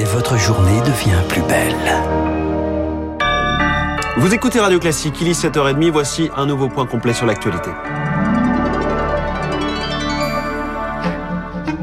et votre journée devient plus belle. Vous écoutez Radio Classique, il est 7h30, voici un nouveau point complet sur l'actualité.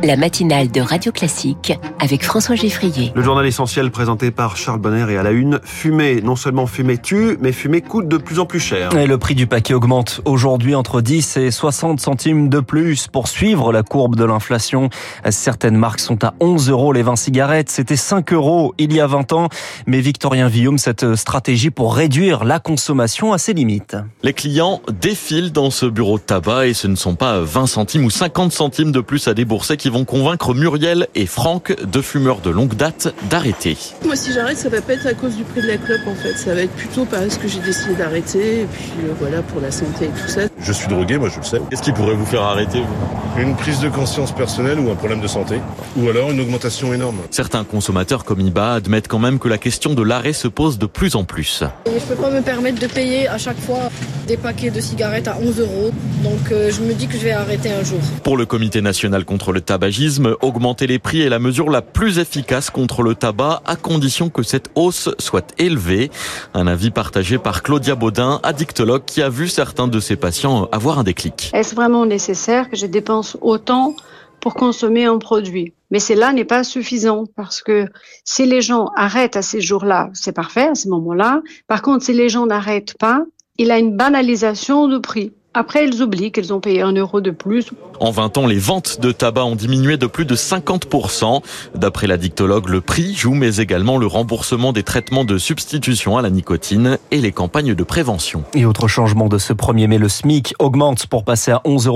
La matinale de Radio Classique avec François Geffrier. Le journal essentiel présenté par Charles Bonner et à la une. Fumer, non seulement fumer tue, mais fumer coûte de plus en plus cher. Et le prix du paquet augmente aujourd'hui entre 10 et 60 centimes de plus pour suivre la courbe de l'inflation. Certaines marques sont à 11 euros les 20 cigarettes. C'était 5 euros il y a 20 ans. Mais Victorien Villaume, cette stratégie pour réduire la consommation a ses limites. Les clients défilent dans ce bureau de tabac et ce ne sont pas 20 centimes ou 50 centimes de plus à débourser qui vont convaincre Muriel et Franck, deux fumeurs de longue date, d'arrêter. Moi, si j'arrête, ça va pas être à cause du prix de la clope, en fait. Ça va être plutôt parce que j'ai décidé d'arrêter, et puis euh, voilà, pour la santé et tout ça. Je suis drogué, moi, je le sais. Qu'est-ce qui pourrait vous faire arrêter, vous? Une prise de conscience personnelle ou un problème de santé, ou alors une augmentation énorme. Certains consommateurs comme Iba admettent quand même que la question de l'arrêt se pose de plus en plus. Et je peux pas me permettre de payer à chaque fois des paquets de cigarettes à 11 euros, donc euh, je me dis que je vais arrêter un jour. Pour le Comité national contre le tabagisme, augmenter les prix est la mesure la plus efficace contre le tabac, à condition que cette hausse soit élevée. Un avis partagé par Claudia Baudin, addictologue, qui a vu certains de ses patients avoir un déclic. Est-ce vraiment nécessaire que je dépense autant pour consommer un produit? Mais cela n'est pas suffisant parce que si les gens arrêtent à ces jours-là, c'est parfait à ce moment-là. Par contre, si les gens n'arrêtent pas, il a une banalisation de prix. Après, elles oublient qu'elles ont payé un euro de plus. En 20 ans, les ventes de tabac ont diminué de plus de 50%. D'après la dictologue, le prix joue, mais également le remboursement des traitements de substitution à la nicotine et les campagnes de prévention. Et autre changement de ce 1er mai, le SMIC augmente pour passer à 11,52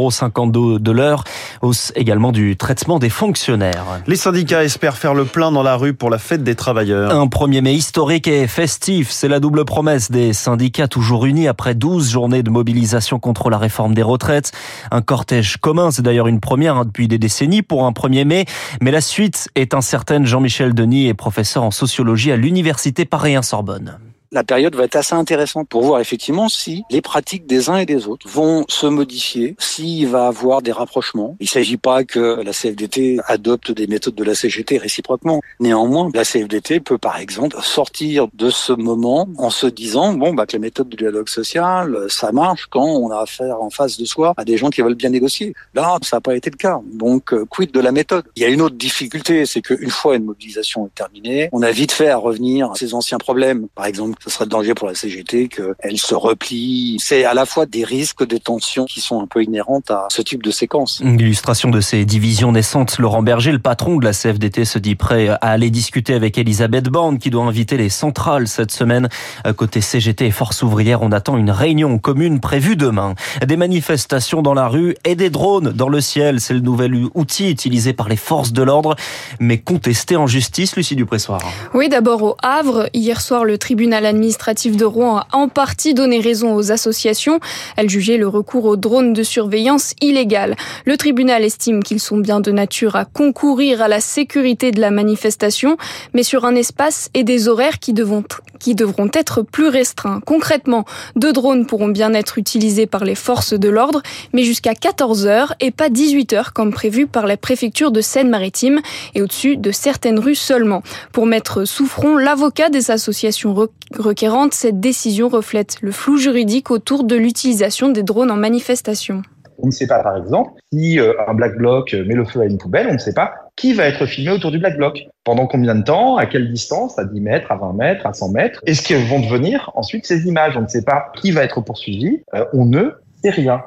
euros de l'heure. Hausse également du traitement des fonctionnaires. Les syndicats espèrent faire le plein dans la rue pour la fête des travailleurs. Un 1er mai historique et festif, c'est la double promesse des syndicats toujours unis après 12 journées de mobilisation contre la réforme des retraites. Un cortège commun, c'est d'ailleurs une première hein, depuis des décennies pour un 1er mai. Mais la suite est incertaine. Jean-Michel Denis est professeur en sociologie à l'université Paris-Sorbonne la période va être assez intéressante pour voir effectivement si les pratiques des uns et des autres vont se modifier, s'il va avoir des rapprochements. Il ne s'agit pas que la CFDT adopte des méthodes de la CGT réciproquement. Néanmoins, la CFDT peut par exemple sortir de ce moment en se disant bon bah que les méthodes du dialogue social, ça marche quand on a affaire en face de soi à des gens qui veulent bien négocier. Là, ça n'a pas été le cas. Donc euh, quid de la méthode? Il y a une autre difficulté, c'est qu'une fois une mobilisation est terminée, on a vite fait à revenir à ces anciens problèmes. Par exemple, ce serait de danger pour la CGT qu'elle se replie. C'est à la fois des risques, des tensions qui sont un peu inhérentes à ce type de séquence. Une illustration de ces divisions naissantes. Laurent Berger, le patron de la CFDT, se dit prêt à aller discuter avec Elisabeth Borne, qui doit inviter les centrales cette semaine. Côté CGT et Force ouvrière, on attend une réunion commune prévue demain. Des manifestations dans la rue et des drones dans le ciel. C'est le nouvel outil utilisé par les forces de l'ordre, mais contesté en justice, Lucie Dupressoir. Oui, d'abord au Havre. Hier soir, le tribunal de Rouen a en partie donné raison aux associations. Elle jugeait le recours aux drones de surveillance illégal. Le tribunal estime qu'ils sont bien de nature à concourir à la sécurité de la manifestation, mais sur un espace et des horaires qui, devront, qui devront être plus restreints. Concrètement, deux drones pourront bien être utilisés par les forces de l'ordre, mais jusqu'à 14 heures et pas 18 heures comme prévu par la préfecture de Seine-Maritime et au-dessus de certaines rues seulement. Pour mettre sous front l'avocat des associations requérante, cette décision reflète le flou juridique autour de l'utilisation des drones en manifestation. On ne sait pas, par exemple, si euh, un black bloc met le feu à une poubelle, on ne sait pas qui va être filmé autour du black bloc. Pendant combien de temps, à quelle distance, à 10 mètres, à 20 mètres, à 100 mètres? Est-ce que vont devenir ensuite ces images? On ne sait pas qui va être poursuivi. Euh, on ne rien.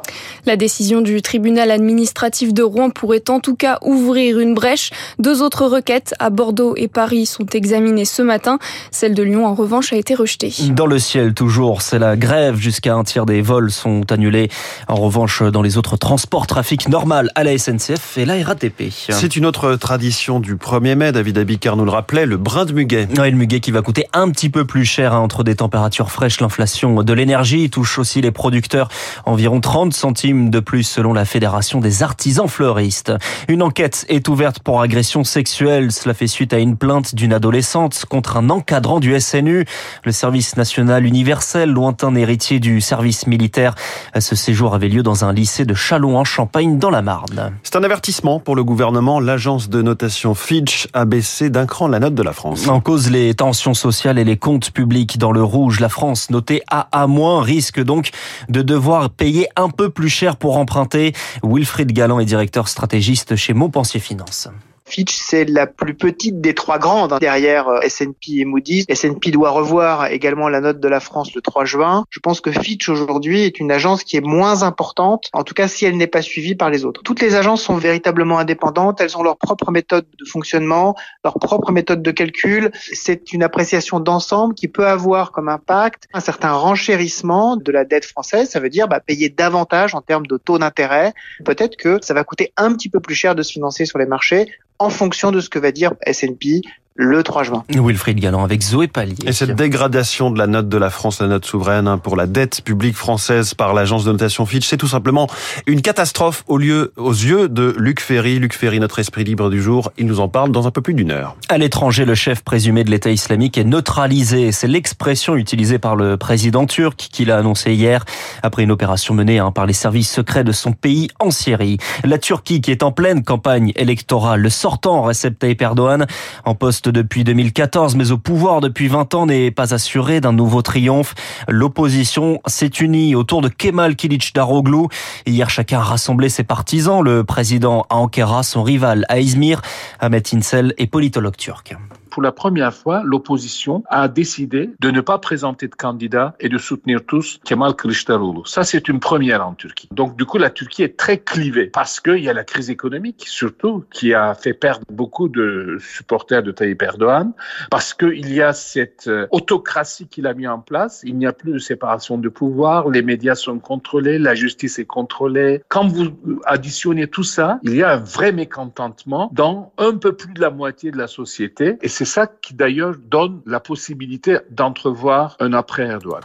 La décision du tribunal administratif de Rouen pourrait en tout cas ouvrir une brèche. Deux autres requêtes à Bordeaux et Paris sont examinées ce matin. Celle de Lyon, en revanche, a été rejetée. Dans le ciel, toujours, c'est la grève. Jusqu'à un tiers des vols sont annulés. En revanche, dans les autres transports, trafic normal à la SNCF et la RATP. C'est une autre tradition du 1er mai. David Abicard nous le rappelait, le brin de muguet. Oui, le muguet qui va coûter un petit peu plus cher hein, entre des températures fraîches. L'inflation de l'énergie touche aussi les producteurs. Environ environ 30 centimes de plus selon la Fédération des artisans fleuristes. Une enquête est ouverte pour agression sexuelle. Cela fait suite à une plainte d'une adolescente contre un encadrant du SNU, le service national universel, lointain héritier du service militaire. Ce séjour avait lieu dans un lycée de Chalon en Champagne dans la Marne. C'est un avertissement pour le gouvernement. L'agence de notation Fitch a baissé d'un cran la note de la France. En cause les tensions sociales et les comptes publics dans le rouge. La France, notée AA- risque donc de devoir payer un peu plus cher pour emprunter. Wilfried Galland est directeur stratégiste chez Montpensier Finance. Fitch, c'est la plus petite des trois grandes hein, derrière euh, S&P et Moody's. S&P doit revoir également la note de la France le 3 juin. Je pense que Fitch aujourd'hui est une agence qui est moins importante, en tout cas si elle n'est pas suivie par les autres. Toutes les agences sont véritablement indépendantes, elles ont leur propre méthode de fonctionnement, leur propre méthode de calcul. C'est une appréciation d'ensemble qui peut avoir comme impact un certain renchérissement de la dette française. Ça veut dire bah, payer davantage en termes de taux d'intérêt. Peut-être que ça va coûter un petit peu plus cher de se financer sur les marchés en fonction de ce que va dire S&P le 3 juin. Wilfried Galland avec Zoé Pallier. Et cette dégradation de la note de la France, la note souveraine hein, pour la dette publique française par l'agence de notation Fitch, c'est tout simplement une catastrophe au lieu, aux yeux de Luc Ferry. Luc Ferry, notre esprit libre du jour, il nous en parle dans un peu plus d'une heure. À l'étranger, le chef présumé de l'État islamique est neutralisé. C'est l'expression utilisée par le président turc qui l'a annoncé hier après une opération menée hein, par les services secrets de son pays en Syrie. La Turquie qui est en pleine campagne électorale, le sortant Recep Tayyip Erdogan en poste depuis 2014, mais au pouvoir depuis 20 ans, n'est pas assuré d'un nouveau triomphe. L'opposition s'est unie autour de Kemal Daroglu. Hier, chacun a rassemblé ses partisans. Le président à Ankara, son rival à Izmir, Ahmet Insel est politologue turc pour la première fois, l'opposition a décidé de ne pas présenter de candidat et de soutenir tous Kemal Kılıçdaroğlu. Ça, c'est une première en Turquie. Donc, du coup, la Turquie est très clivée parce qu'il y a la crise économique, surtout, qui a fait perdre beaucoup de supporters de Tayyip Erdogan, parce qu'il y a cette euh, autocratie qu'il a mis en place. Il n'y a plus de séparation de pouvoir, les médias sont contrôlés, la justice est contrôlée. Quand vous additionnez tout ça, il y a un vrai mécontentement dans un peu plus de la moitié de la société et c'est c'est ça qui d'ailleurs donne la possibilité d'entrevoir un après Erdogan.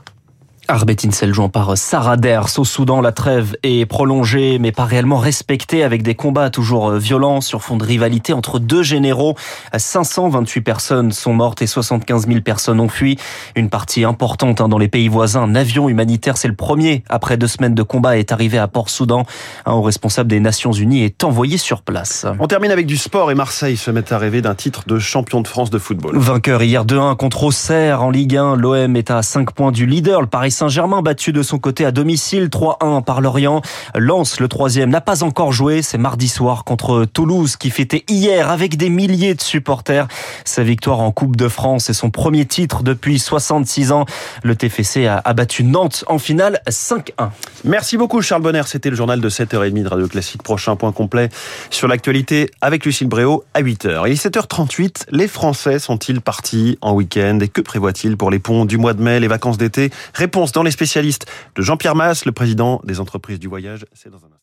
Arbet Insel jouant par Sarah Ders. Au Soudan, la trêve est prolongée, mais pas réellement respectée, avec des combats toujours violents sur fond de rivalité entre deux généraux. 528 personnes sont mortes et 75 000 personnes ont fui. Une partie importante hein, dans les pays voisins. Un avion humanitaire, c'est le premier, après deux semaines de combat, est arrivé à Port-Soudan. Un haut responsable des Nations Unies est envoyé sur place. On termine avec du sport et Marseille se met à rêver d'un titre de champion de France de football. Vainqueur hier 2-1 contre Auxerre en Ligue 1. L'OM est à 5 points du leader. Le Paris Saint-Germain battu de son côté à domicile 3-1 par Lorient. Lens, le troisième, n'a pas encore joué. C'est mardi soir contre Toulouse qui fêtait hier avec des milliers de supporters. Sa victoire en Coupe de France et son premier titre depuis 66 ans. Le TFC a abattu Nantes en finale 5-1. Merci beaucoup Charles Bonner. C'était le journal de 7h30 de Radio Classique. Prochain point complet sur l'actualité avec Lucille Bréau à 8h. Il est 7h38. Les Français sont-ils partis en week-end? Et que prévoit-il pour les ponts du mois de mai, les vacances d'été? Réponse dans les spécialistes de Jean-Pierre Masse, le président des entreprises du voyage. C'est dans un.